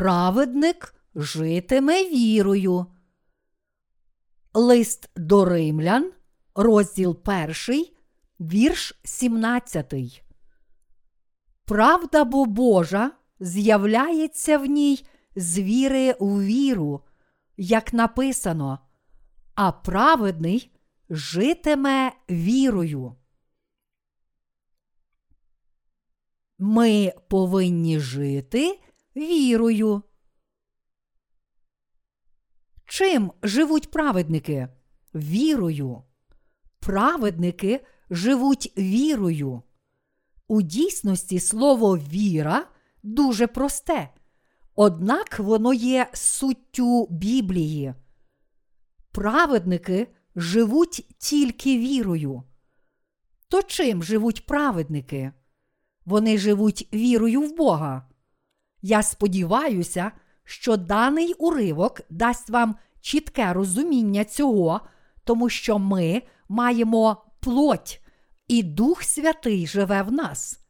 праведник житиме вірою. Лист до римлян, розділ 1, вірш 17. Правда бо Божа з'являється в ній з віри у віру, як написано, а праведний житиме вірою. Ми повинні жити вірою. Чим живуть праведники? Вірою. Праведники живуть вірою. У дійсності слово віра дуже просте, однак воно є суттю Біблії. Праведники живуть тільки вірою. То чим живуть праведники? Вони живуть вірою в Бога. Я сподіваюся, що даний уривок дасть вам чітке розуміння цього, тому що ми маємо плоть, і Дух Святий живе в нас.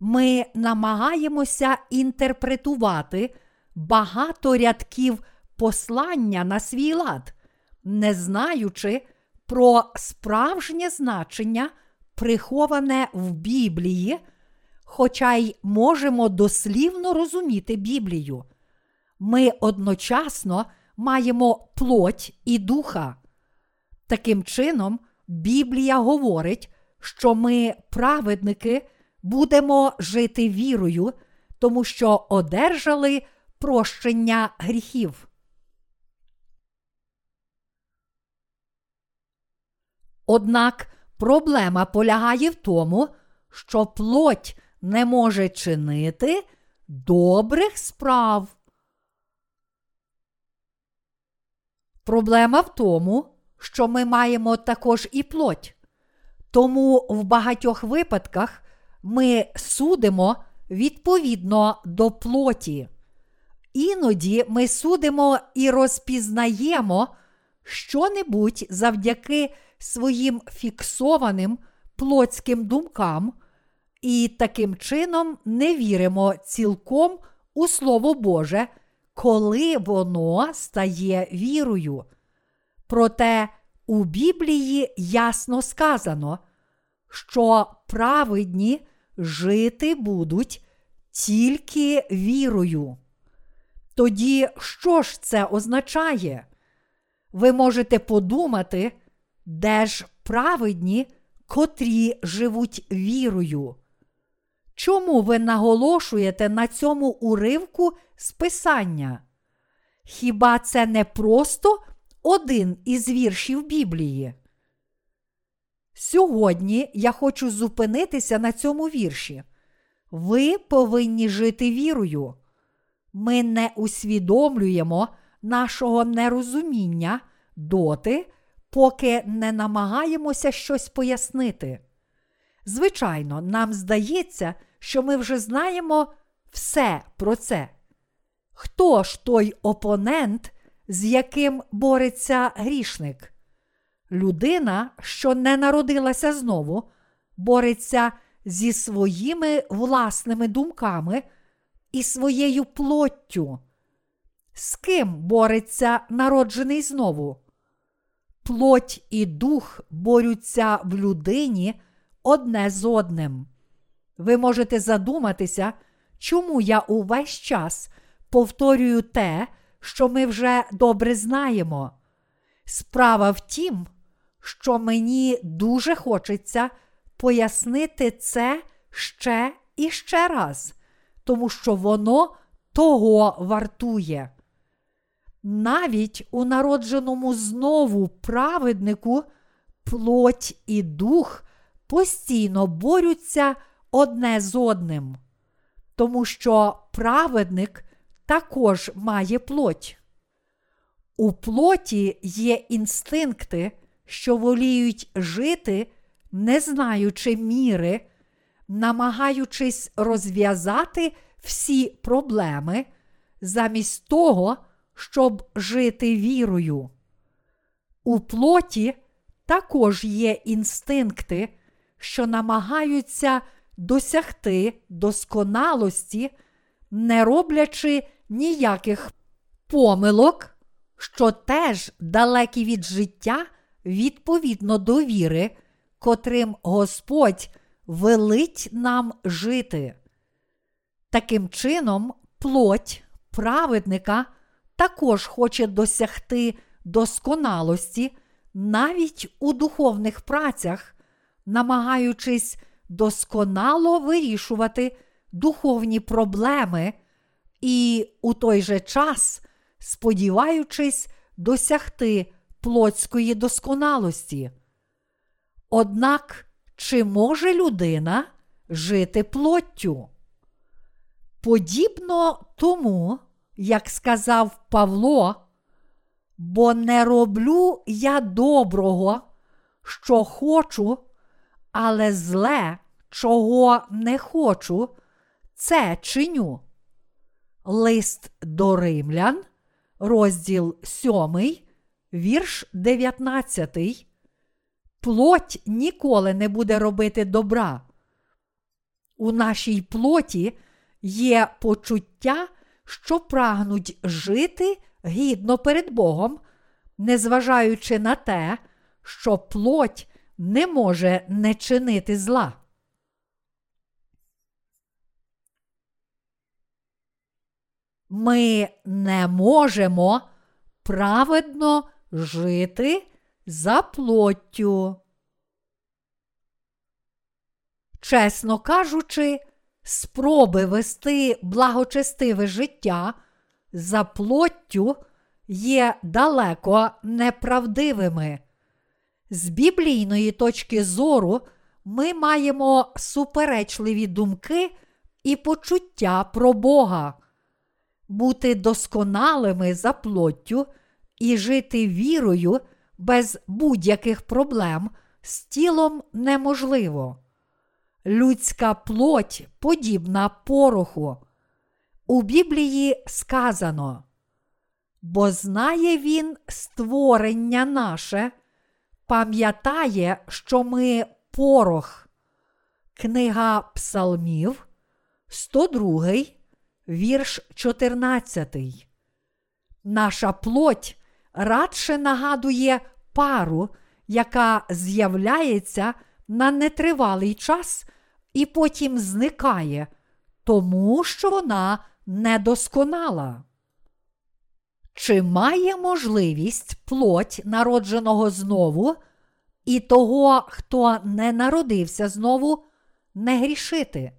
Ми намагаємося інтерпретувати багато рядків послання на свій лад, не знаючи про справжнє значення, приховане в Біблії, хоча й можемо дослівно розуміти Біблію. Ми одночасно маємо плоть і духа. Таким чином, Біблія говорить, що ми, праведники, будемо жити вірою, тому що одержали прощення гріхів. Однак проблема полягає в тому, що плоть не може чинити добрих справ. Проблема в тому, що ми маємо також і плоть. Тому в багатьох випадках ми судимо відповідно до плоті. Іноді ми судимо і розпізнаємо що-небудь завдяки своїм фіксованим плотським думкам, і таким чином не віримо цілком у Слово Боже, коли воно стає вірою. Проте у Біблії ясно сказано, що праведні жити будуть тільки вірою. Тоді що ж це означає? Ви можете подумати, де ж праведні, котрі живуть вірою. Чому ви наголошуєте на цьому уривку з Писання? Хіба це не просто один із віршів Біблії? Сьогодні я хочу зупинитися на цьому вірші. Ви повинні жити вірою. Ми не усвідомлюємо нашого нерозуміння доти, поки не намагаємося щось пояснити. Звичайно, нам здається, що ми вже знаємо все про це. Хто ж той опонент, з яким бореться грішник? Людина, що не народилася знову, бореться зі своїми власними думками і своєю плоттю. З ким бореться народжений знову? Плоть і дух борються в людині одне з одним. Ви можете задуматися, чому я увесь час повторюю те, що ми вже добре знаємо. Справа в тім, що мені дуже хочеться пояснити це ще і ще раз, тому що воно того вартує. Навіть у народженому знову праведнику плоть і дух постійно борються одне з одним, тому що праведник також має плоть. У плоті є інстинкти, що воліють жити, не знаючи міри, намагаючись розв'язати всі проблеми, замість того, щоб жити вірою. У плоті також є інстинкти, що намагаються досягти досконалості, не роблячи ніяких помилок, що теж далекі від життя відповідно до віри, котрим Господь велить нам жити. Таким чином, плоть праведника також хоче досягти досконалості навіть у духовних працях, намагаючись досконало вирішувати духовні проблеми і у той же час сподіваючись досягти плотської досконалості. Однак, чи може людина жити плоттю? Подібно тому, як сказав Павло, бо не роблю я доброго, що хочу, але зле, чого не хочу, це чиню. Лист до римлян, розділ 7, вірш 19. Плоть ніколи не буде робити добра. У нашій плоті є почуття, що прагнуть жити гідно перед Богом, незважаючи на те, що плоть не може не чинити зла. Ми не можемо праведно жити за плоттю. Чесно кажучи, спроби вести благочестиве життя за плоттю є далеко неправдивими. З біблійної точки зору ми маємо суперечливі думки і почуття про Бога. Бути досконалими за плоттю і жити вірою без будь-яких проблем з тілом неможливо. Людська плоть подібна пороху. У Біблії сказано, бо знає він створення наше, пам'ятає, що ми порох. Книга Псалмів, 102, вірш 14. Наша плоть радше нагадує пару, яка з'являється на нетривалий час і потім зникає, тому що вона недосконала. Чи має можливість плоть народженого знову і того, хто не народився знову, не грішити?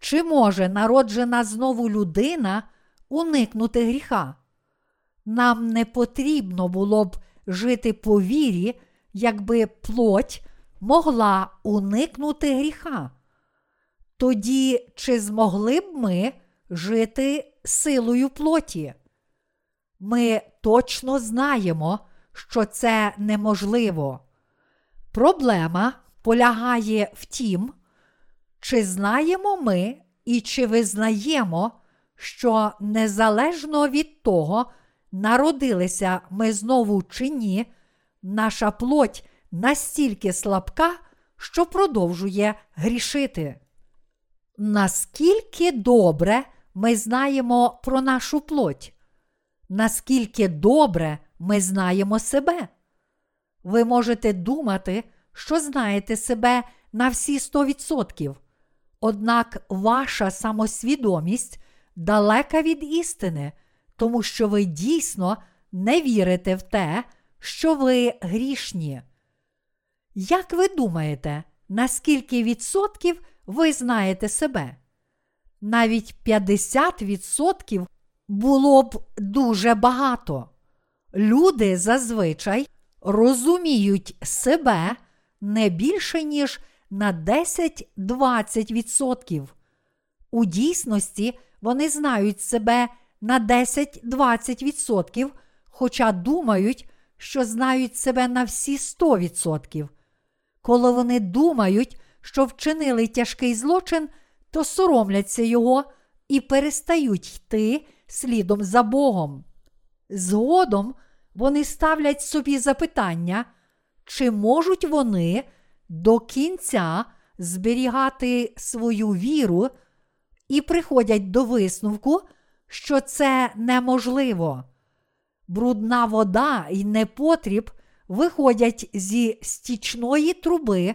Чи може народжена знову людина уникнути гріха? Нам не потрібно було б жити по вірі, якби плоть могла уникнути гріха. Тоді чи змогли б ми жити силою плоті? Ми точно знаємо, що це неможливо. Проблема полягає в тім, чи знаємо ми і чи визнаємо, що незалежно від того, народилися ми знову чи ні, наша плоть настільки слабка, що продовжує грішити. Наскільки добре ми знаємо про нашу плоть? Наскільки добре ми знаємо себе? Ви можете думати, що знаєте себе на всі 100%. Однак ваша самосвідомість далека від істини, тому що ви дійсно не вірите в те, що ви грішні. Як ви думаєте, наскільки відсотків ви знаєте себе? Навіть 50% було б дуже багато. Люди зазвичай розуміють себе не більше, ніж на 10-20%. У дійсності вони знають себе на 10-20%, хоча думають, що знають себе на всі 100%. Коли вони думають, що вчинили тяжкий злочин, то соромляться його і перестають йти слідом за Богом. Згодом вони ставлять собі запитання, чи можуть вони до кінця зберігати свою віру і приходять до висновку, що це неможливо. Брудна вода і непотріб виходять зі стічної труби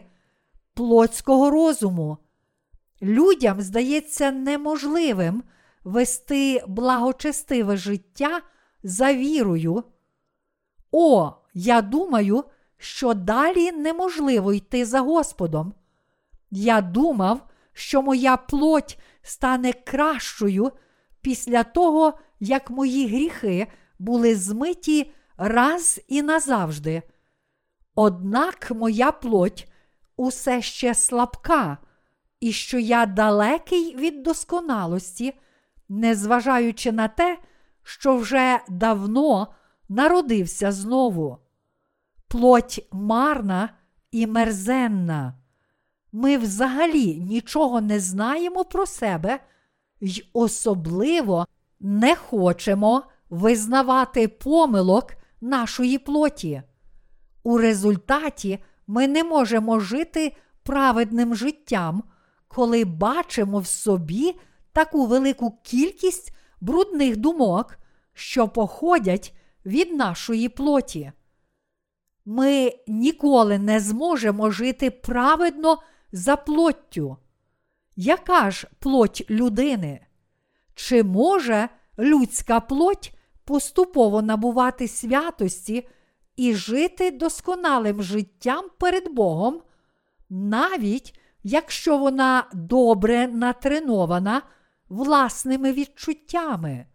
плотського розуму. Людям здається неможливим вести благочестиве життя за вірою. О, я думаю, що далі неможливо йти за Господом. Я думав, що моя плоть стане кращою після того, як мої гріхи були змиті раз і назавжди. Однак моя плоть усе ще слабка, і що я далекий від досконалості, незважаючи на те, що вже давно народився знову. Плоть марна і мерзенна. Ми взагалі нічого не знаємо про себе й особливо не хочемо визнавати помилок нашої плоті. У результаті ми не можемо жити праведним життям, коли бачимо в собі таку велику кількість брудних думок, що походять від нашої плоті. Ми ніколи не зможемо жити праведно за плоттю. Яка ж плоть людини? Чи може людська плоть поступово набувати святості і жити досконалим життям перед Богом, навіть якщо вона добре натренована власними відчуттями?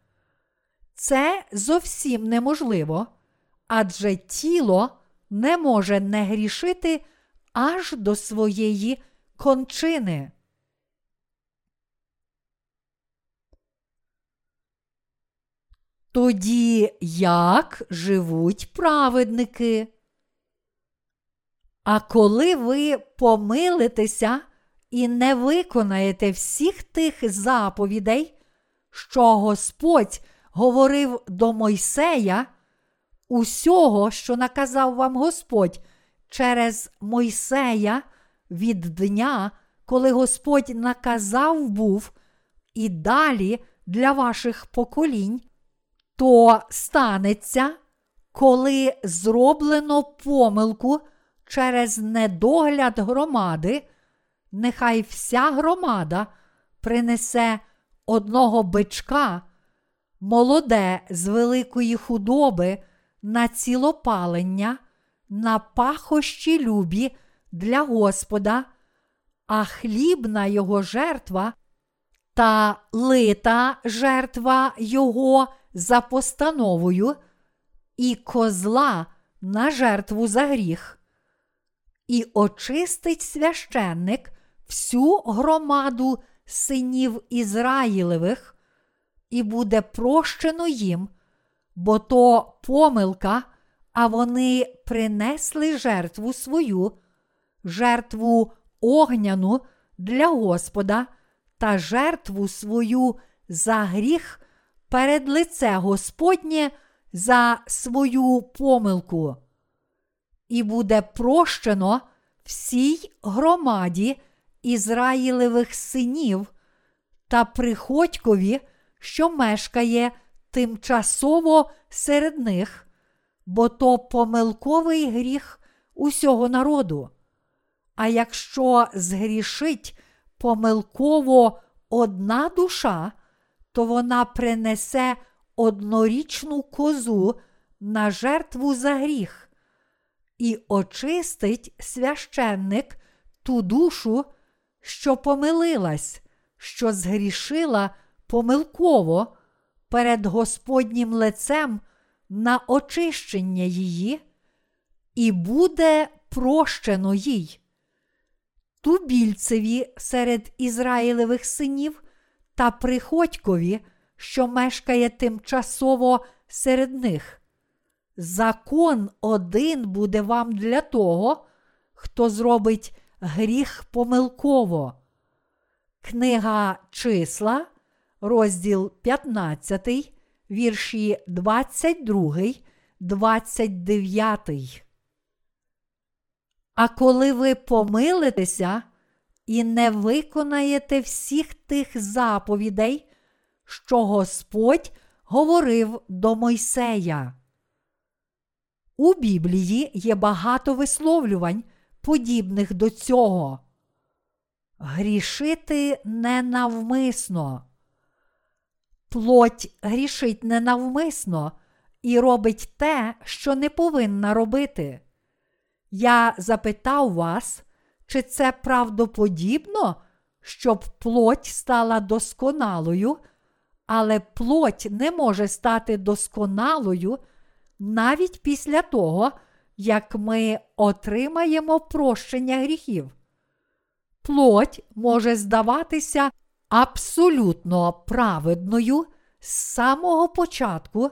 Це зовсім неможливо, адже тіло не може не грішити аж до своєї кончини. Тоді як живуть праведники? А коли ви помилитеся і не виконаєте всіх тих заповідей, що Господь говорив до Мойсея, усього, що наказав вам Господь через Мойсея від дня, коли Господь наказав був, і далі для ваших поколінь, то станеться, коли зроблено помилку через недогляд громади, нехай вся громада принесе одного бичка, молоде з великої худоби на цілопалення, на пахощі любі для Господа, а хлібна його жертва та лита жертва Його за постановою, і козла на жертву за гріх. І очистить священник всю громаду синів Ізраїлевих, і буде прощено їм, бо то помилка, а вони принесли жертву свою, жертву огняну для Господа та жертву свою за гріх перед лице Господнє за свою помилку. І буде прощено всій громаді Ізраїлевих синів та приходькові, що мешкає тимчасово серед них, бо то помилковий гріх усього народу. А якщо згрішить помилково одна душа, то вона принесе однорічну козу на жертву за гріх, і очистить священник ту душу, що помилилась, що згрішила помилково перед Господнім лицем на очищення її, і буде прощено їй. Тубільцеві серед Ізраїлевих синів та приходькові, що мешкає тимчасово серед них. Закон один буде вам для того, хто зробить гріх помилково. Книга числа, розділ 15, вірші 22, 29. А коли ви помилитеся і не виконаєте всіх тих заповідей, що Господь говорив до Мойсея. У Біблії є багато висловлювань, подібних до цього. Грішити ненавмисно. Плоть грішить ненавмисно і робить те, що не повинна робити. Я запитав вас, чи це правдоподібно, щоб плоть стала досконалою, але плоть не може стати досконалою навіть після того, як ми отримаємо прощення гріхів. Плоть може здаватися абсолютно праведною з самого початку,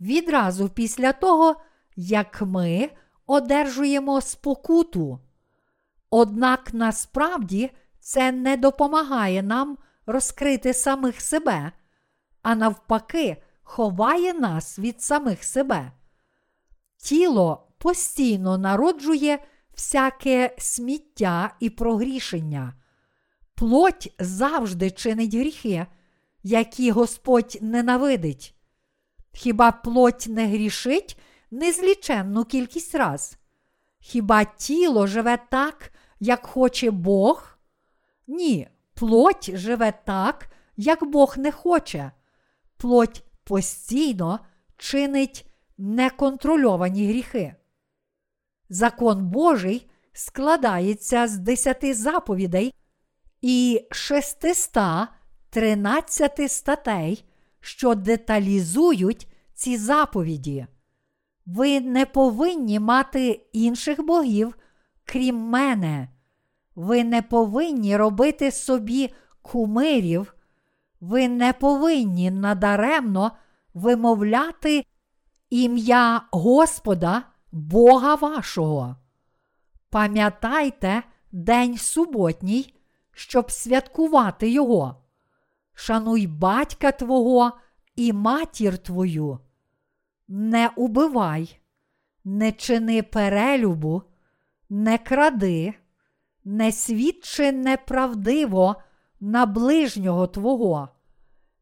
відразу після того, як ми одержуємо спокуту. Однак насправді це не допомагає нам розкрити самих себе, а навпаки, ховає нас від самих себе. Тіло постійно народжує всяке сміття і прогрішення. Плоть завжди чинить гріхи, які Господь ненавидить. Хіба плоть не грішить незліченну кількість раз? Хіба тіло живе так, як хоче Бог? Ні, плоть живе так, як Бог не хоче. Плоть постійно чинить неконтрольовані гріхи. Закон Божий складається з десяти заповідей і 613 статей, що деталізують ці заповіді. Ви не повинні мати інших богів, крім мене. Ви не повинні робити собі кумирів, ви не повинні надаремно вимовляти ім'я Господа, Бога вашого. Пам'ятайте день суботній, щоб святкувати Його. Шануй батька Твого і матір Твою. Не убивай, не чини перелюбу, не кради, не свідчи неправдиво на ближнього Твого,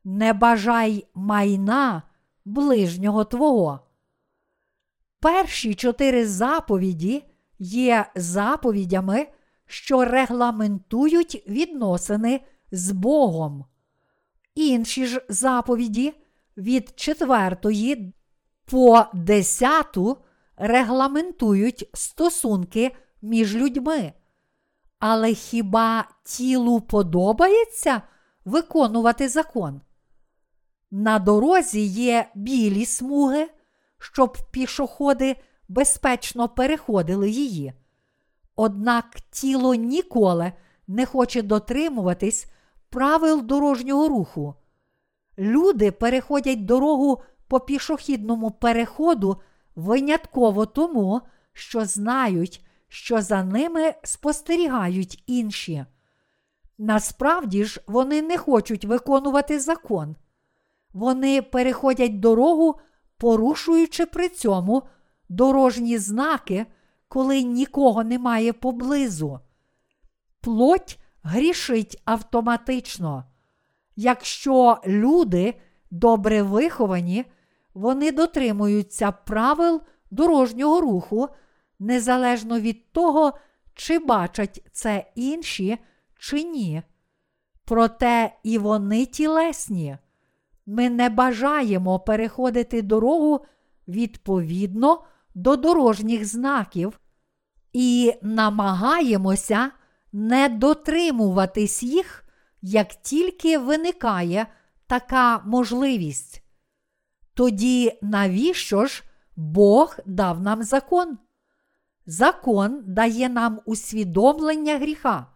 не бажай майна ближнього Твого. Перші чотири заповіді є заповідями, що регламентують відносини з Богом. Інші ж заповіді від четвертої по десяту регламентують стосунки між людьми. Але хіба тілу подобається виконувати закон? На дорозі є білі смуги, щоб пішоходи безпечно переходили її. Однак тіло ніколи не хоче дотримуватись правил дорожнього руху. Люди переходять дорогу по пішохідному переходу винятково тому, що знають, що за ними спостерігають інші. Насправді ж вони не хочуть виконувати закон. Вони переходять дорогу, порушуючи при цьому дорожні знаки, коли нікого немає поблизу. Плоть грішить автоматично. Якщо люди добре виховані, вони дотримуються правил дорожнього руху незалежно від того, чи бачать це інші, чи ні. Проте і вони тілесні. Ми не бажаємо переходити дорогу відповідно до дорожніх знаків і намагаємося не дотримуватись їх, як тільки виникає така можливість. Тоді навіщо ж Бог дав нам закон? Закон дає нам усвідомлення гріха.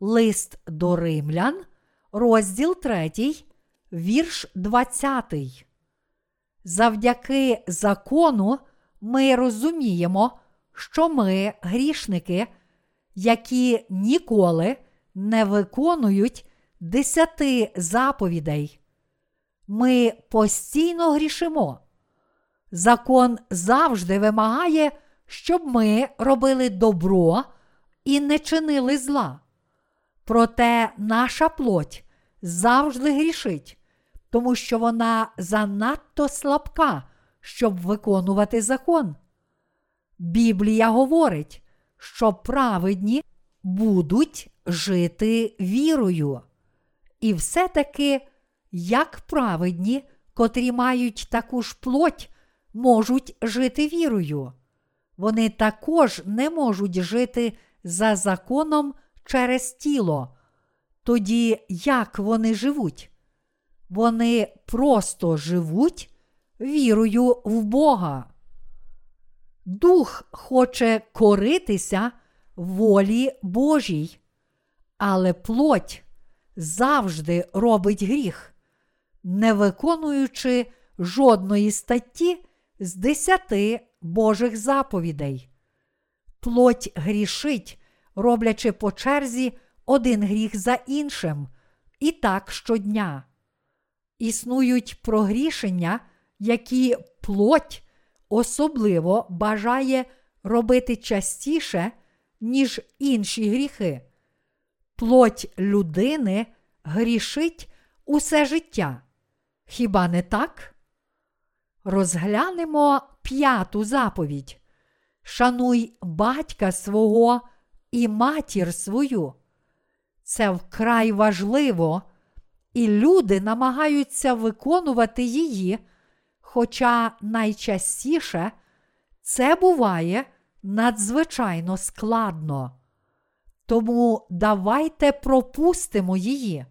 Лист до римлян, розділ 3, вірш 20. Завдяки закону ми розуміємо, що ми грішники, які ніколи не виконують десяти заповідей. Ми постійно грішимо. Закон завжди вимагає, щоб ми робили добро і не чинили зла. Проте наша плоть завжди грішить, тому що вона занадто слабка, щоб виконувати закон. Біблія говорить, що праведні будуть жити вірою. І все-таки, як праведні, котрі мають таку ж плоть, можуть жити вірою. Вони також не можуть жити за законом через тіло. Тоді як вони живуть? Вони просто живуть вірою в Бога. Дух хоче коритися волі Божій, але плоть завжди робить гріх, не виконуючи жодної статті з десяти Божих заповідей. Плоть грішить, роблячи по черзі один гріх за іншим, і так щодня. Існують прогрішення, які плоть особливо бажає робити частіше, ніж інші гріхи. Плоть людини грішить усе життя. Хіба не так? Розглянемо п'яту заповідь. Шануй батька свого і матір свою. Це вкрай важливо, і люди намагаються виконувати її, хоча найчастіше це буває надзвичайно складно. Тому давайте пропустимо її.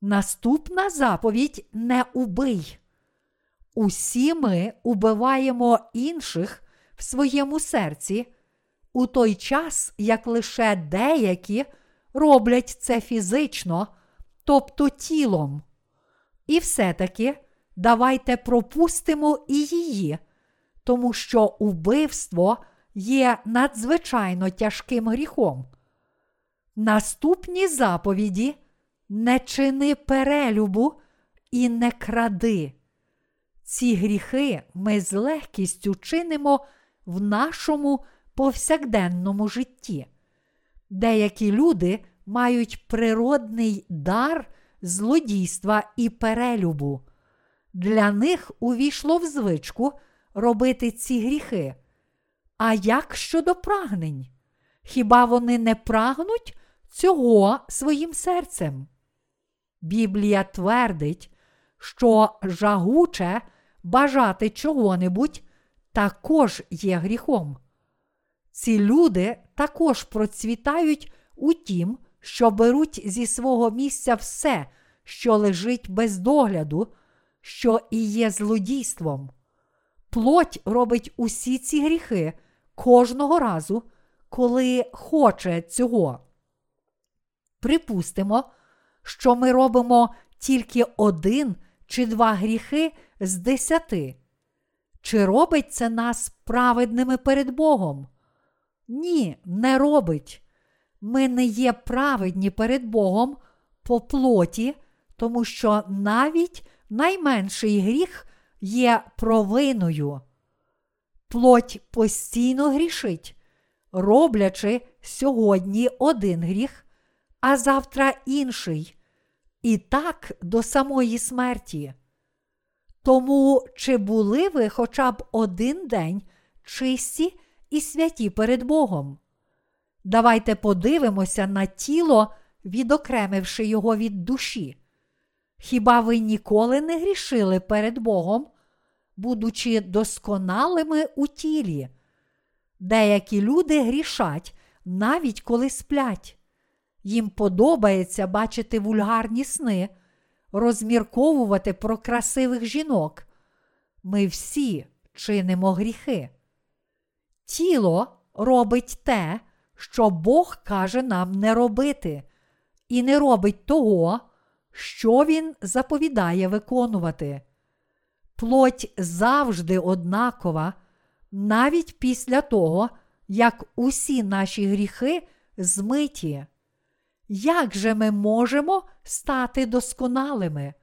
Наступна заповідь не убий. Усі ми убиваємо інших в своєму серці, у той час, як лише деякі роблять це фізично, тобто тілом. І все-таки давайте пропустимо і її, тому що убивство є надзвичайно тяжким гріхом. Наступні заповіді не чини перелюбу і не кради. Ці гріхи ми з легкістю чинимо в нашому повсякденному житті. Деякі люди мають природний дар злодійства і перелюбу. Для них увійшло в звичку робити ці гріхи. А як щодо прагнень? Хіба вони не прагнуть цього своїм серцем? Біблія твердить, що жагуче бажати чого-небудь також є гріхом. Ці люди також процвітають у тім, що беруть зі свого місця все, що лежить без догляду, що і є злодійством. Плоть робить усі ці гріхи кожного разу, коли хоче цього. Припустимо, що ми робимо тільки один чи два гріхи з десяти. Чи робить це нас праведними перед Богом? Ні, не робить. Ми не є праведні перед Богом по плоті, тому що навіть найменший гріх є провиною. Плоть постійно грішить, роблячи сьогодні один гріх, а завтра інший, і так до самої смерті. Тому чи були ви хоча б один день чисті і святі перед Богом? Давайте подивимося на тіло, відокремивши його від душі. Хіба ви ніколи не грішили перед Богом, будучи досконалими у тілі? Деякі люди грішать навіть коли сплять. Їм подобається бачити вульгарні сни, розмірковувати про красивих жінок. Ми всі чинимо гріхи. Тіло робить те, що Бог каже нам не робити, і не робить того, що Він заповідає виконувати. Плоть завжди однакова, навіть після того, як усі наші гріхи змиті. Як же ми можемо стати досконалими?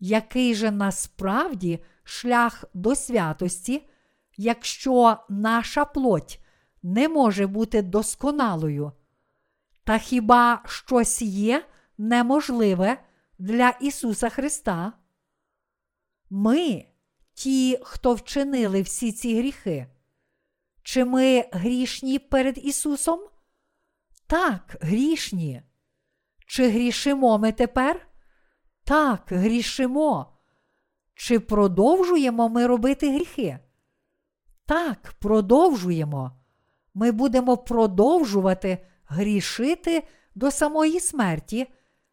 Який же насправді шлях до святості, якщо наша плоть не може бути досконалою? Та хіба щось є неможливе для Ісуса Христа? Ми, ті, хто вчинили всі ці гріхи. Чи ми грішні перед Ісусом? Так, грішні. Чи грішимо ми тепер? Так, грішимо. Чи продовжуємо ми робити гріхи? Так, продовжуємо. Ми будемо продовжувати грішити до самої смерті,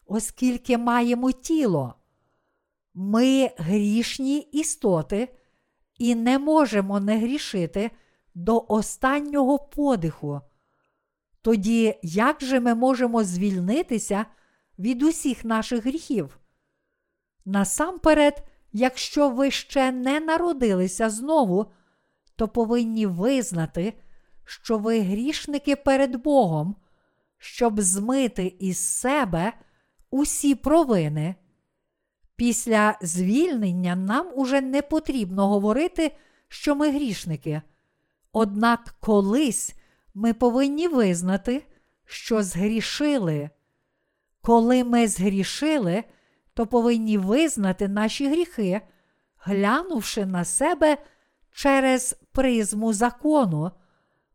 оскільки маємо тіло. Ми грішні істоти і не можемо не грішити до останнього подиху. Тоді як же ми можемо звільнитися від усіх наших гріхів? Насамперед, якщо ви ще не народилися знову, то повинні визнати, що ви грішники перед Богом, щоб змити із себе усі провини. Після звільнення нам уже не потрібно говорити, що ми грішники. Однак колись ми повинні визнати, що згрішили. Коли ми згрішили, то повинні визнати наші гріхи, глянувши на себе через призму закону,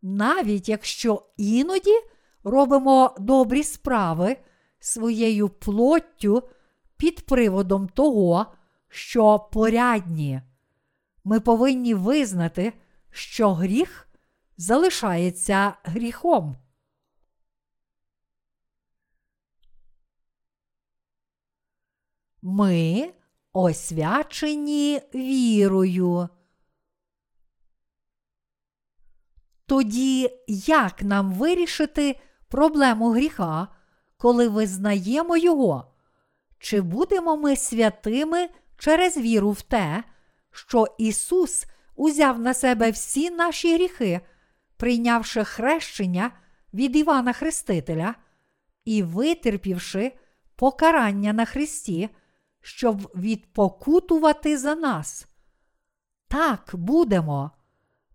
навіть якщо іноді робимо добрі справи своєю плоттю під приводом того, що порядні. Ми повинні визнати, що гріх залишається гріхом. Ми освячені вірою. Тоді як нам вирішити проблему гріха, коли визнаємо його? Чи будемо ми святими через віру в те, що Ісус узяв на себе всі наші гріхи, прийнявши хрещення від Івана Хрестителя і витерпівши покарання на Христі, щоб відпокутувати за нас? Так будемо.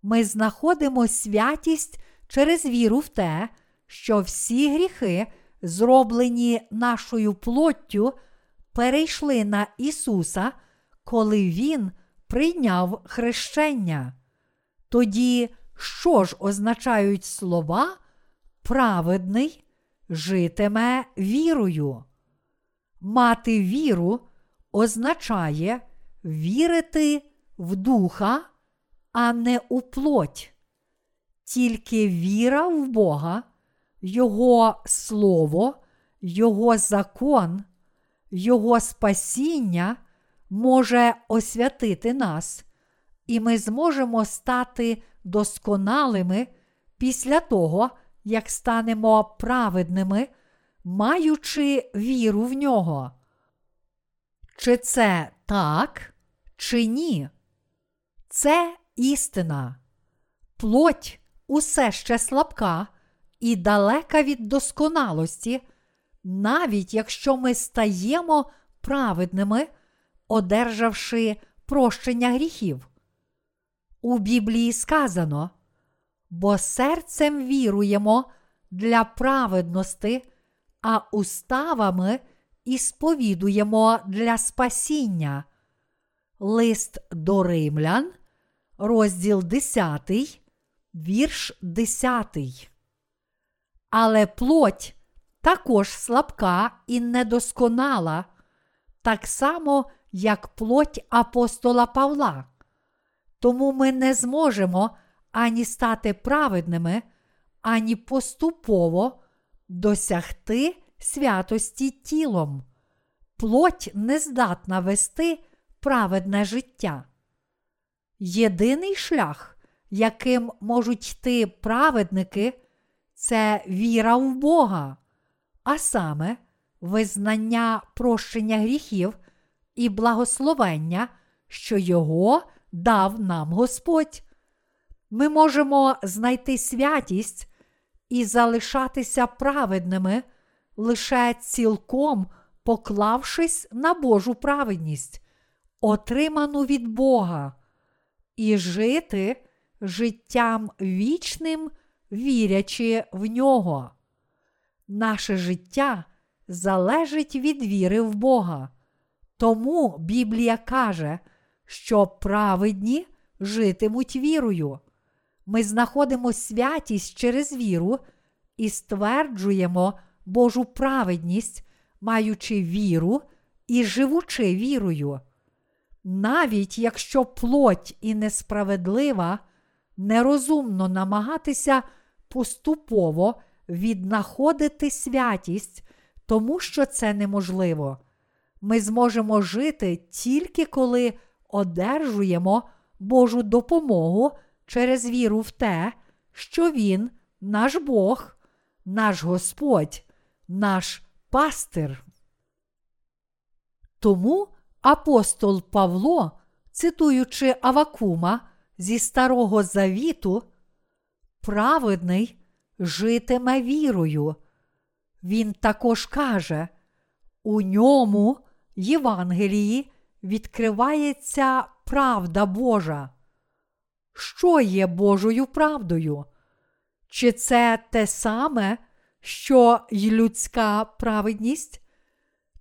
Ми знаходимо святість через віру в те, що всі гріхи, зроблені нашою плоттю, перейшли на Ісуса, коли Він прийняв хрещення. Тоді, що ж означають слова праведний житиме вірою? Мати віру означає вірити в духа, а не у плоть. Тільки віра в Бога, Його Слово, Його закон, Його спасіння може освятити нас, і ми зможемо стати досконалими після того, як станемо праведними, маючи віру в нього. Чи це так, чи ні? Це істина. Плоть усе ще слабка і далека від досконалості, навіть якщо ми стаємо праведними, одержавши прощення гріхів. У Біблії сказано, бо серцем віруємо для праведності, а уставами і сповідуємо для спасіння. Лист до римлян, розділ 10, вірш 10. Але плоть також слабка і недосконала, так само, як плоть апостола Павла. Тому ми не зможемо ані стати праведними, ані поступово досягти святості тілом. Плоть не здатна вести праведне життя. Єдиний шлях, яким можуть йти праведники, це віра в Бога, а саме визнання прощення гріхів і благословення, що Його дав нам Господь. Ми можемо знайти святість і залишатися праведними, лише цілком поклавшись на Божу праведність, отриману від Бога, і жити життям вічним, вірячи в нього. Наше життя залежить від віри в Бога. Тому Біблія каже, що праведні житимуть вірою. Ми знаходимо святість через віру і стверджуємо Божу праведність, маючи віру і живучи вірою. Навіть якщо плоть і несправедлива, нерозумно намагатися поступово віднаходити святість, тому що це неможливо. Ми зможемо жити тільки коли одержуємо Божу допомогу через віру в те, що Він наш Бог, наш Господь, наш пастир. Тому апостол Павло, цитуючи Авакума зі Старого Завіту, праведний житиме вірою. Він також каже, у ньому Євангелії відкривається правда Божа. Що є Божою правдою? Чи це те саме, що й людська праведність?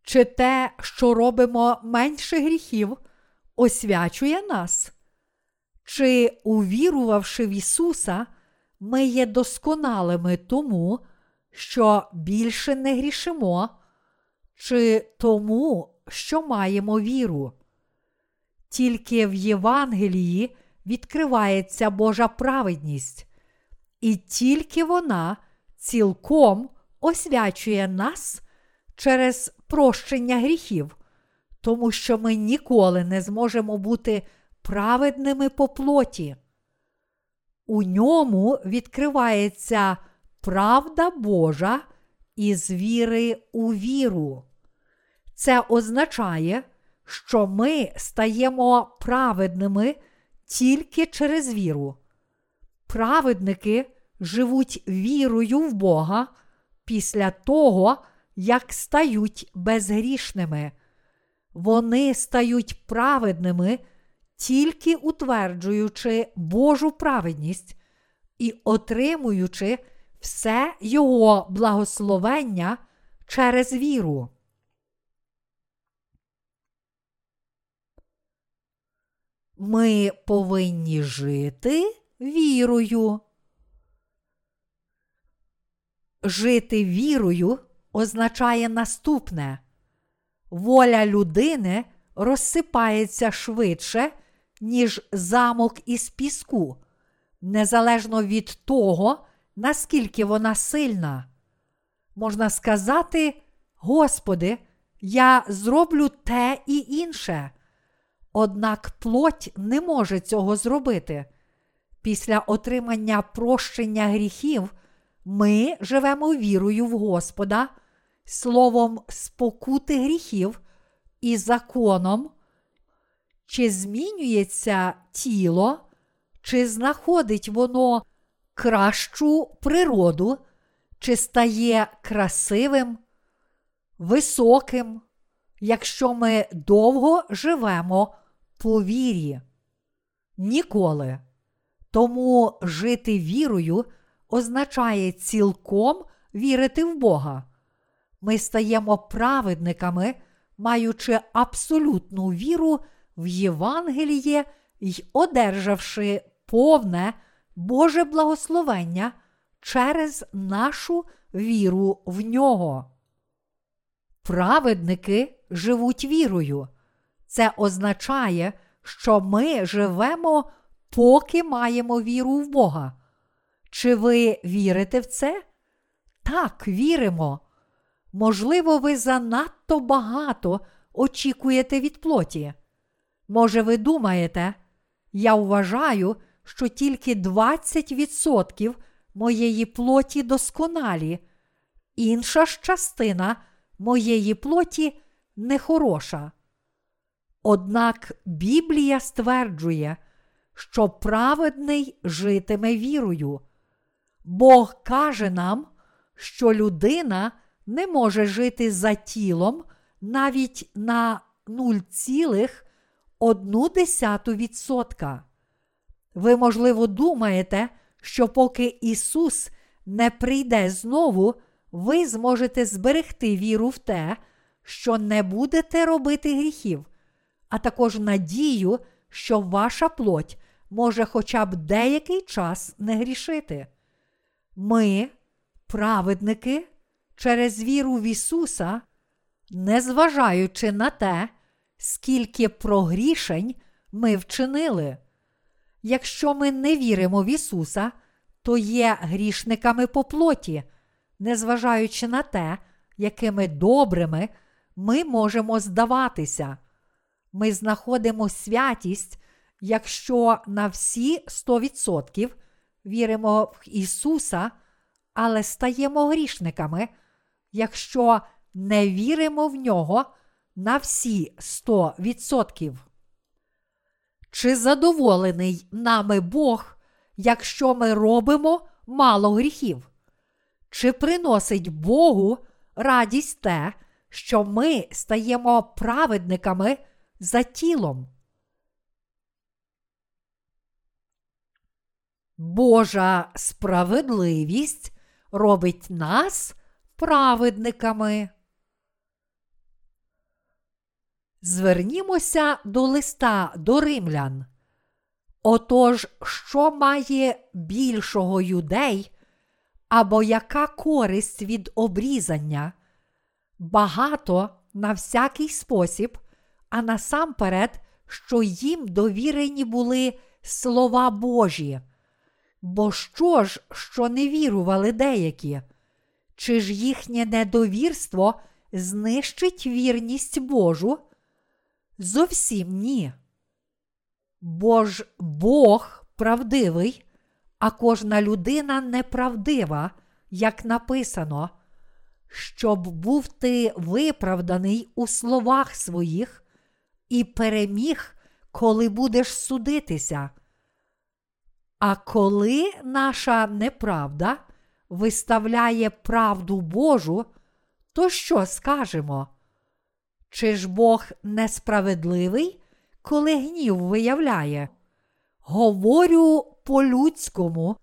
Чи те, що робимо менше гріхів, освячує нас? Чи, увірувавши в Ісуса, ми є досконалими тому, що більше не грішимо, чи тому, що маємо віру? Тільки в Євангелії відкривається Божа праведність, і тільки вона цілком освячує нас через прощення гріхів, тому що ми ніколи не зможемо бути праведними по плоті. У ньому відкривається правда Божа із віри у віру. Це означає, що ми стаємо праведними тільки через віру. Праведники живуть вірою в Бога після того, як стають безгрішними. Вони стають праведними, тільки утверджуючи Божу праведність і отримуючи все Його благословення через віру. Ми повинні жити вірою. Жити вірою означає наступне: воля людини розсипається швидше, ніж замок із піску, незалежно від того, наскільки вона сильна. Можна сказати, Господи, я зроблю те і інше. Однак плоть не може цього зробити. Після отримання прощення гріхів ми живемо вірою в Господа, словом спокути гріхів і законом, чи змінюється тіло, чи знаходить воно кращу природу, чи стає красивим, високим, якщо ми довго живемо по вірі. Ніколи. Тому жити вірою означає цілком вірити в Бога. Ми стаємо праведниками, маючи абсолютну віру в Євангеліє й одержавши повне Боже благословення через нашу віру в нього. Праведники живуть вірою. Це означає, що ми живемо, поки маємо віру в Бога. Чи ви вірите в це? Так, віримо. Можливо, ви занадто багато очікуєте від плоті. Може, ви думаєте, я вважаю, що тільки 20% моєї плоті досконалі, інша ж частина моєї плоті нехороша. Однак Біблія стверджує, що праведний житиме вірою. Бог каже нам, що людина не може жити за тілом навіть на 0,1%. Ви, можливо, думаєте, що поки Ісус не прийде знову, ви зможете зберегти віру в те, що не будете робити гріхів, а також надію, що ваша плоть може хоча б деякий час не грішити. Ми, праведники, через віру в Ісуса, незважаючи на те, скільки прогрішень ми вчинили. Якщо ми не віримо в Ісуса, то є грішниками по плоті, незважаючи на те, якими добрими ми можемо здаватися. Ми знаходимо святість, якщо на всі 100% віримо в Ісуса, але стаємо грішниками, якщо не віримо в нього на всі 100%. Чи задоволений нами Бог, якщо ми робимо мало гріхів? Чи приносить Богу радість те, що ми стаємо праведниками за тілом? Божа справедливість робить нас праведниками. Звернімося до листа до римлян. Отож, що має більшого юдей, або яка користь від обрізання? Багато на всякий спосіб, а насамперед, що їм довірені були слова Божі. Бо що ж, що не вірували деякі? Чи ж їхнє недовірство знищить вірність Божу? Зовсім ні. Бо ж Бог правдивий, а кожна людина неправдива, як написано, щоб був ти виправданий у словах своїх і переміг, коли будеш судитися. А коли наша неправда виставляє правду Божу, то що скажемо? Чи ж Бог несправедливий, коли гнів виявляє? Говорю по-людському,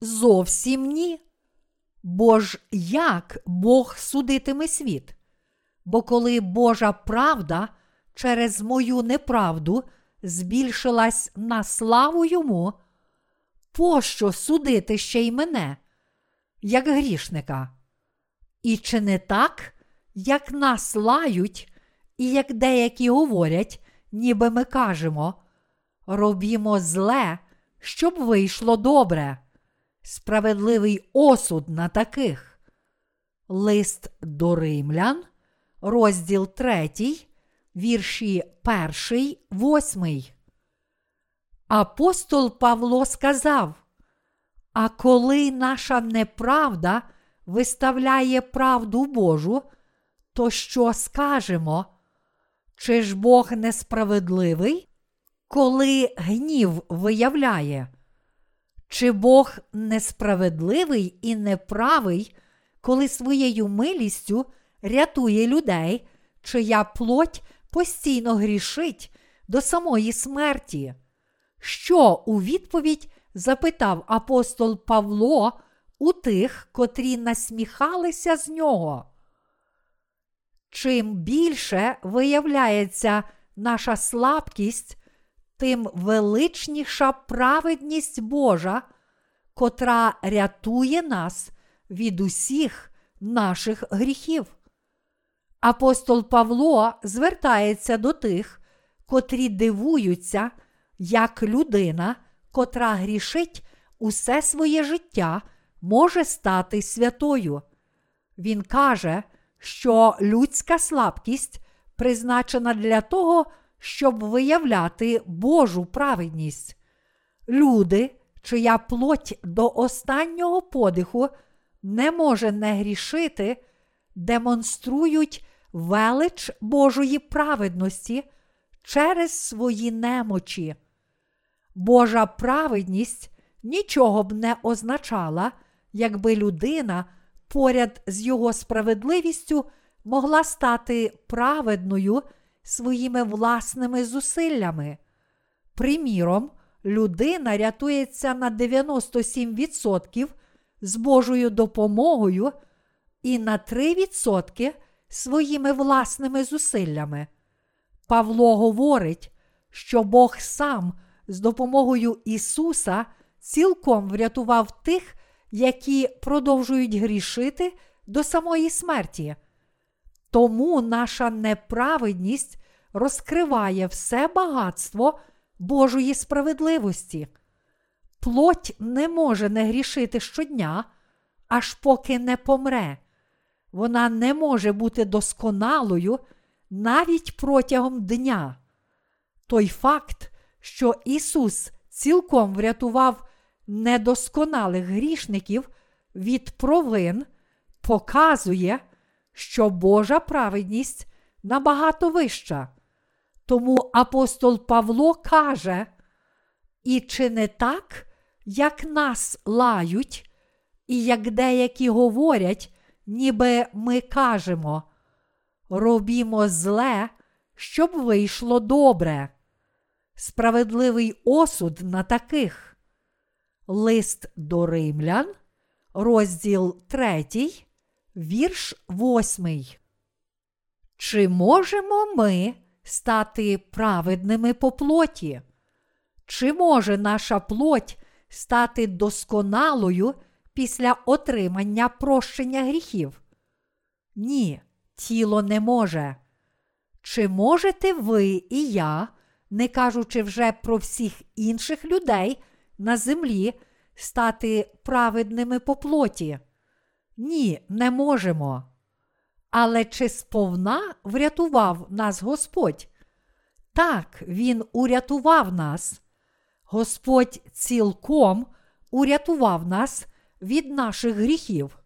зовсім ні. Бо ж як Бог судитиме світ? Бо коли Божа правда через мою неправду збільшилась на славу йому, пощо судити ще й мене, як грішника? І чи не так, як нас лають, і як деякі говорять, ніби ми кажемо, робімо зле, щоб вийшло добре, справедливий осуд на таких. Лист до римлян, розділ 3, вірші 1, 8. Апостол Павло сказав: А коли наша неправда виставляє правду Божу, то що скажемо? Чи ж Бог несправедливий, коли гнів виявляє? Чи Бог несправедливий і неправий, коли своєю милістю рятує людей, чия плоть постійно грішить до самої смерті? Що у відповідь запитав апостол Павло у тих, котрі насміхалися з нього? Чим більше виявляється наша слабкість, тим величніша праведність Божа, котра рятує нас від усіх наших гріхів. Апостол Павло звертається до тих, котрі дивуються, як людина, котра грішить усе своє життя, може стати святою. Він каже, що людська слабкість призначена для того, щоб виявляти Божу праведність. Люди, чия плоть до останнього подиху не може не грішити, демонструють велич Божої праведності через свої немочі. Божа праведність нічого б не означала, якби людина поряд з його справедливістю могла стати праведною своїми власними зусиллями. Приміром, людина рятується на 97% з Божою допомогою і на 3% своїми власними зусиллями. Павло говорить, що Бог сам з допомогою Ісуса цілком врятував тих, які продовжують грішити до самої смерті. Тому наша неправедність розкриває все багатство Божої справедливості. Плоть не може не грішити щодня, аж поки не помре. Вона не може бути досконалою навіть протягом дня. Той факт, що Ісус цілком врятував недосконалих грішників від провин, показує, що Божа праведність набагато вища. Тому апостол Павло каже: І чи не так, як нас лають, і як деякі говорять, ніби ми кажемо, робімо зле, щоб вийшло добре. Справедливий осуд на таких. Лист до римлян, розділ 3, вірш 8. Чи можемо ми стати праведними по плоті? Чи може наша плоть стати досконалою після отримання прощення гріхів? Ні, тіло не може. Чи можете ви і я, не кажучи вже про всіх інших людей на землі, стати праведними по плоті? Ні, не можемо. Але чи сповна врятував нас Господь? Так, Він урятував нас. Господь цілком урятував нас від наших гріхів.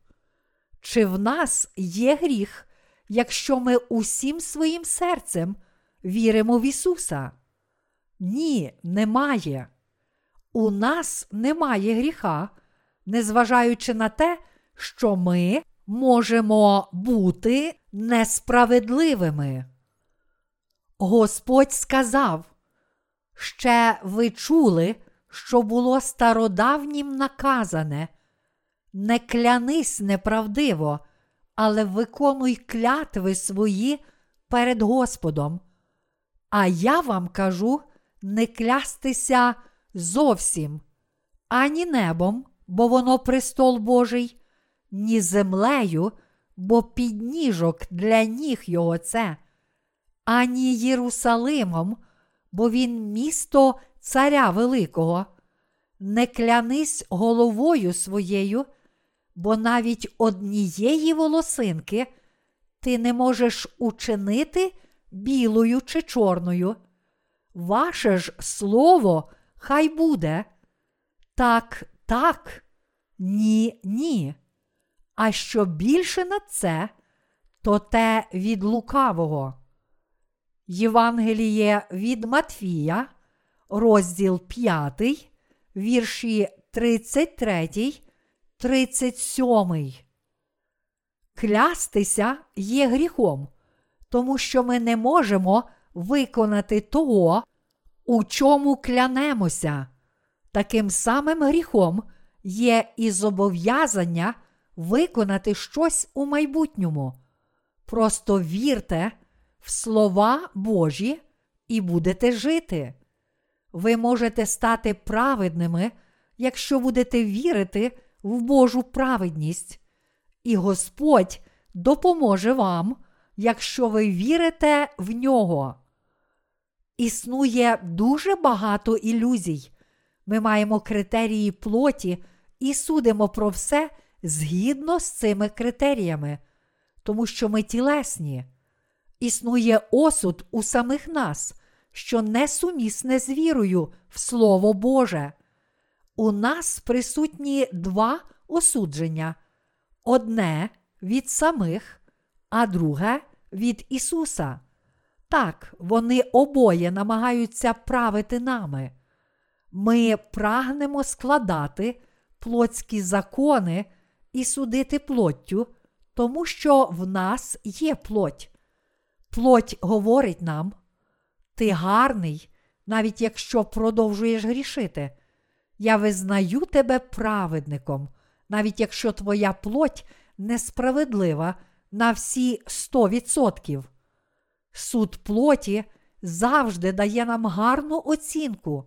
Чи в нас є гріх, якщо ми усім своїм серцем віримо в Ісуса? Ні, немає. У нас немає гріха, незважаючи на те, що ми можемо бути несправедливими. Господь сказав, ще ви чули, що було стародавнім наказане, не клянись неправдиво, але виконуй клятви свої перед Господом. А я вам кажу не клястися зовсім, ані небом, бо воно престол Божий, ні землею, бо підніжок для ніг його це, ані Єрусалимом, бо він місто Царя Великого. Не клянись головою своєю, бо навіть однієї волосинки ти не можеш учинити білою чи чорною. Ваше ж слово хай буде. Так, так, ні, ні. А що більше на це, то те від лукавого. Євангеліє від Матфія, розділ 5, вірші 33, 37. Клястися є гріхом, тому що ми не можемо виконати того, у чому клянемося. Таким самим гріхом є і зобов'язання виконати щось у майбутньому. Просто вірте в слова Божі і будете жити. Ви можете стати праведними, якщо будете вірити в Божу праведність, і Господь допоможе вам, якщо ви вірите в нього. Існує дуже багато ілюзій. Ми маємо критерії плоті і судимо про все згідно з цими критеріями, тому що ми тілесні. Існує осуд у самих нас, що несумісне з вірою в Слово Боже. У нас присутні два осудження: одне від самих, а друге від Ісуса. Так, вони обоє намагаються правити нами. Ми прагнемо складати плотські закони і судити плоттю, тому що в нас є плоть. Плоть говорить нам: ти гарний, навіть якщо продовжуєш грішити. Я визнаю тебе праведником, навіть якщо твоя плоть несправедлива на всі 100%. Суд плоті завжди дає нам гарну оцінку.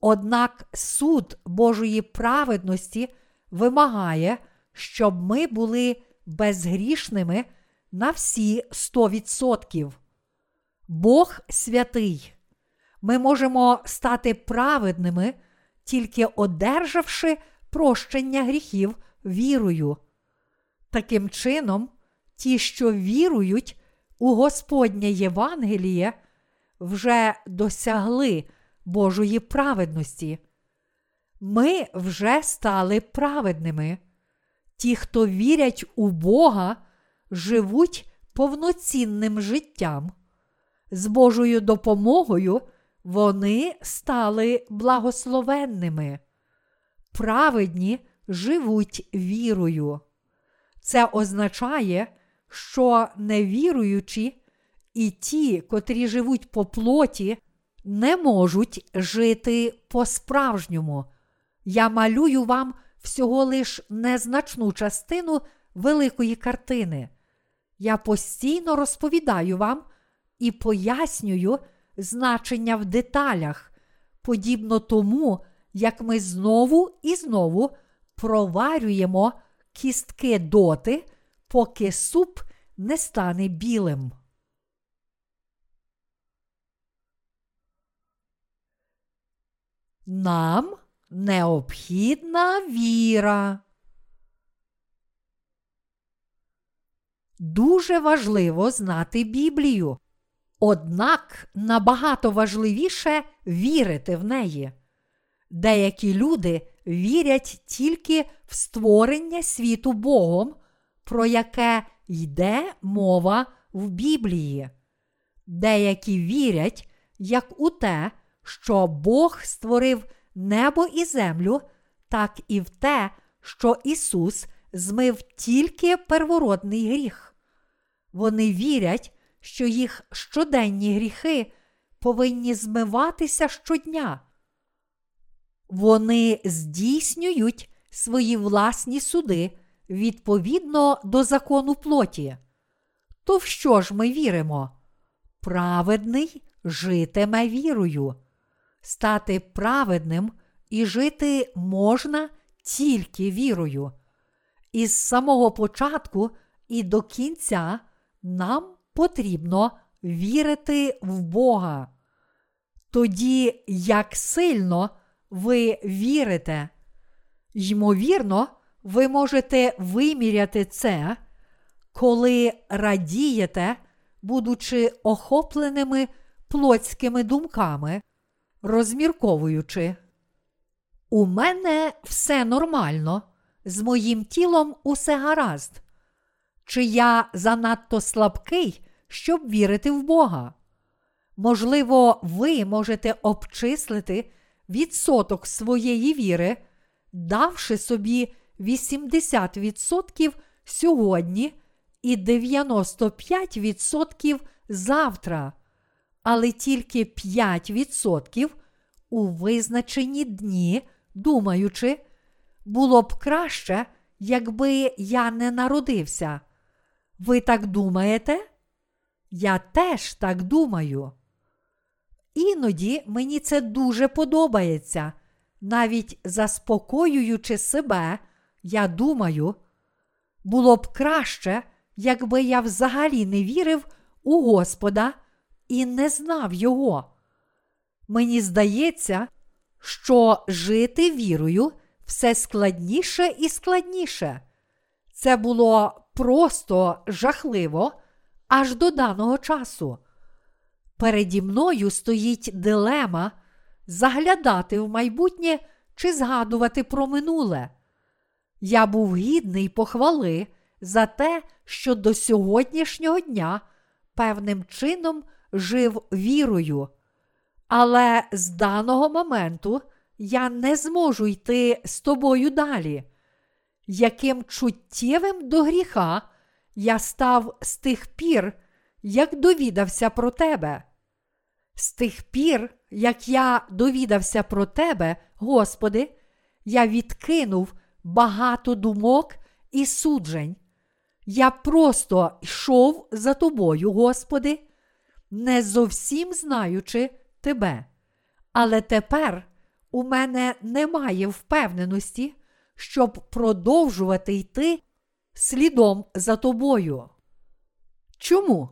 Однак суд Божої праведності вимагає, щоб ми були безгрішними на всі 100%. Бог святий. Ми можемо стати праведними, тільки одержавши прощення гріхів вірою. Таким чином, ті, що вірують у Господнє Євангеліє, вже досягли Божої праведності. Ми вже стали праведними. Ті, хто вірять у Бога, живуть повноцінним життям. З Божою допомогою вони стали благословенними. Праведні живуть вірою. Це означає, що невіруючі і ті, котрі живуть по плоті, не можуть жити по-справжньому. Я малюю вам всього лиш незначну частину великої картини. Я постійно розповідаю вам і пояснюю значення в деталях, подібно тому, як ми знову і знову проварюємо кістки доти, поки суп не стане білим. Нам необхідна віра. Дуже важливо знати Біблію. Однак набагато важливіше вірити в неї. Деякі люди вірять тільки в створення світу Богом, про яке йде мова в Біблії. Деякі вірять, як у те, що Бог створив небо і землю, так і в те, що Ісус змив тільки первородний гріх. Вони вірять, що їх щоденні гріхи повинні змиватися щодня. Вони здійснюють свої власні суди відповідно до закону плоті. То в що ж ми віримо? Праведний житиме вірою. Стати праведним і жити можна тільки вірою. Із самого початку і до кінця нам потрібно вірити в Бога. Тоді, як сильно ви вірите, ймовірно, ви можете виміряти це, коли радієте, будучи охопленими плотськими думками, розмірковуючи. У мене все нормально, з моїм тілом усе гаразд. Чи я занадто слабкий, щоб вірити в Бога? Можливо, ви можете обчислити відсоток своєї віри, давши собі 80% сьогодні і 95% завтра, але тільки 5% у визначені дні, думаючи, було б краще, якби я не народився. Ви так думаєте? Я теж так думаю. Іноді мені це дуже подобається. Навіть заспокоюючи себе, я думаю, було б краще, якби я взагалі не вірив у Господа і не знав Його. Мені здається, що жити вірою все складніше і складніше. Це було просто жахливо аж до даного часу. Переді мною стоїть дилема заглядати в майбутнє чи згадувати про минуле. Я був гідний похвали за те, що до сьогоднішнього дня певним чином жив вірою. Але з даного моменту я не зможу йти з тобою далі. Яким чуттєвим до гріха я став з тих пір, як довідався про тебе. З тих пір, як я довідався про тебе, Господи, я відкинув багато думок і суджень. Я просто йшов за тобою, Господи, не зовсім знаючи тебе. Але тепер у мене немає впевненості, щоб продовжувати йти слідом за тобою. Чому?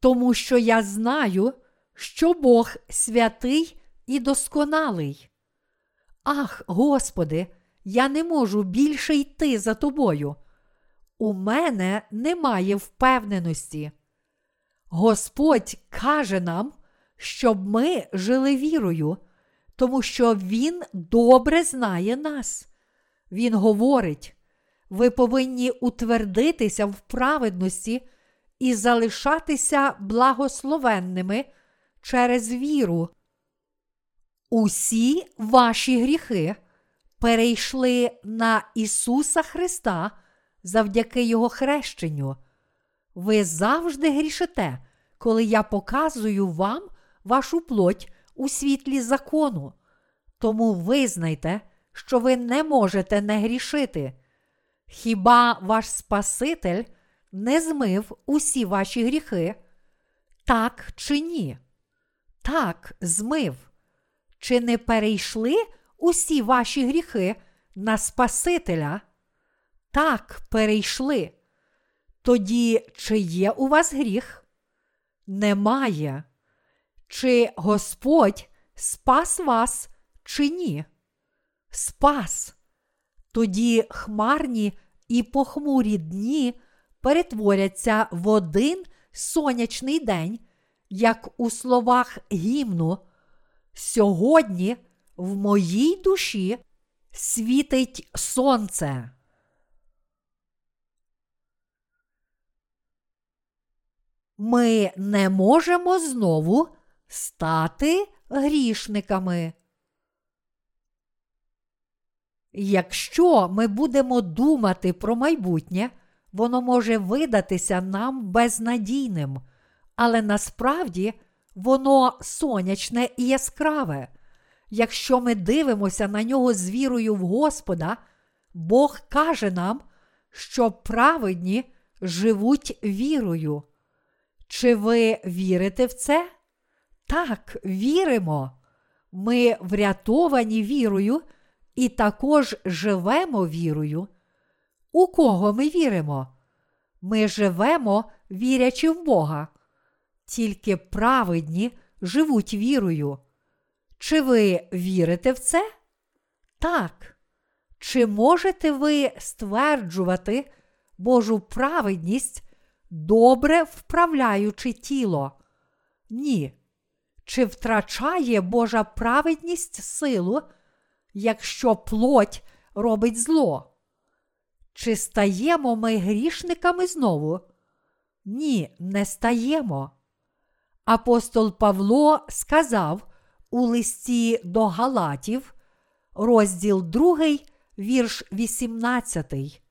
Тому що я знаю, що Бог святий і досконалий. Ах, Господи, я не можу більше йти за тобою. У мене немає впевненості. Господь каже нам, щоб ми жили вірою, тому що Він добре знає нас. Він говорить: ви повинні утвердитися в праведності і залишатися благословенними через віру. Усі ваші гріхи перейшли на Ісуса Христа завдяки Його хрещенню. Ви завжди грішите, коли я показую вам вашу плоть у світлі закону. Тому визнайте, що ви не можете не грішити. Хіба ваш Спаситель не змив усі ваші гріхи? Так чи ні? Так, змив. Чи не перейшли усі ваші гріхи на Спасителя? Так, перейшли. Тоді чи є у вас гріх? Немає. Чи Господь спас вас, чи ні? Спас. Тоді хмарні і похмурі дні перетворяться в один сонячний день, як у словах гімну. Сьогодні в моїй душі світить сонце. Ми не можемо знову стати грішниками. Якщо ми будемо думати про майбутнє, воно може видатися нам безнадійним, але насправді воно сонячне і яскраве. Якщо ми дивимося на нього з вірою в Господа, Бог каже нам, що праведні живуть вірою. Чи ви вірите в це? Так, віримо. Ми врятовані вірою і також живемо вірою. У кого ми віримо? Ми живемо, вірячи в Бога. Тільки праведні живуть вірою. Чи ви вірите в це? Так. Чи можете ви стверджувати Божу праведність, добре вправляючи тіло? Ні. Чи втрачає Божа праведність силу, якщо плоть робить зло? Чи стаємо ми грішниками знову? Ні, не стаємо. Апостол Павло сказав у листі до Галатів, розділ 2, вірш 18.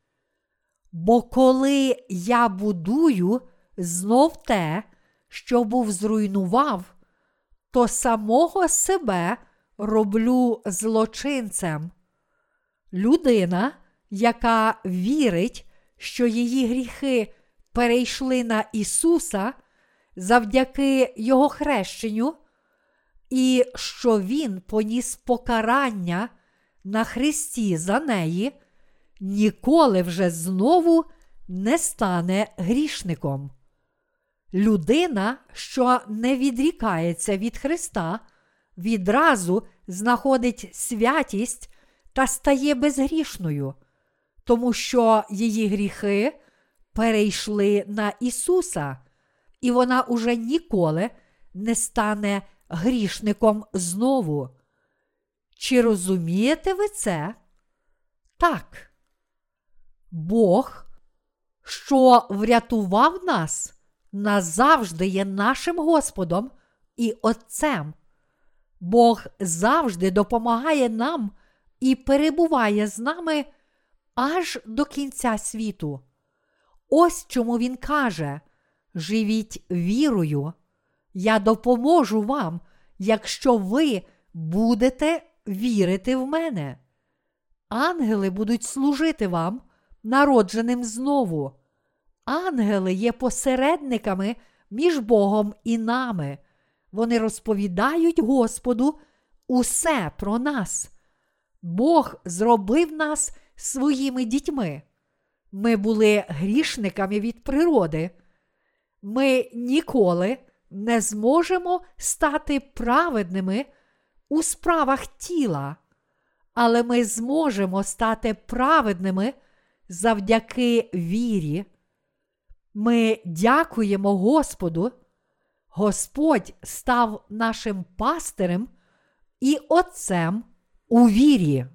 Бо коли я будую знов те, що був зруйнував, то самого себе роблю злочинцем. Людина, яка вірить, що її гріхи перейшли на Ісуса завдяки Його хрещенню, і що Він поніс покарання на Христі за неї, ніколи вже знову не стане грішником. Людина, що не відрікається від Христа, відразу знаходить святість та стає безгрішною, тому що її гріхи перейшли на Ісуса, і вона уже ніколи не стане грішником знову. Чи розумієте ви це? Так. Бог, що врятував нас, назавжди є нашим Господом і Отцем. Бог завжди допомагає нам і перебуває з нами аж до кінця світу. Ось чому Він каже: живіть вірою, я допоможу вам, якщо ви будете вірити в мене. Ангели будуть служити вам, народженим знову. Ангели є посередниками між Богом і нами. Вони розповідають Господу усе про нас. Бог зробив нас своїми дітьми. Ми були грішниками від природи. Ми ніколи не зможемо стати праведними у справах тіла, але ми зможемо стати праведними завдяки вірі. Ми дякуємо Господу. Господь став нашим пастирем і Отцем у вірі.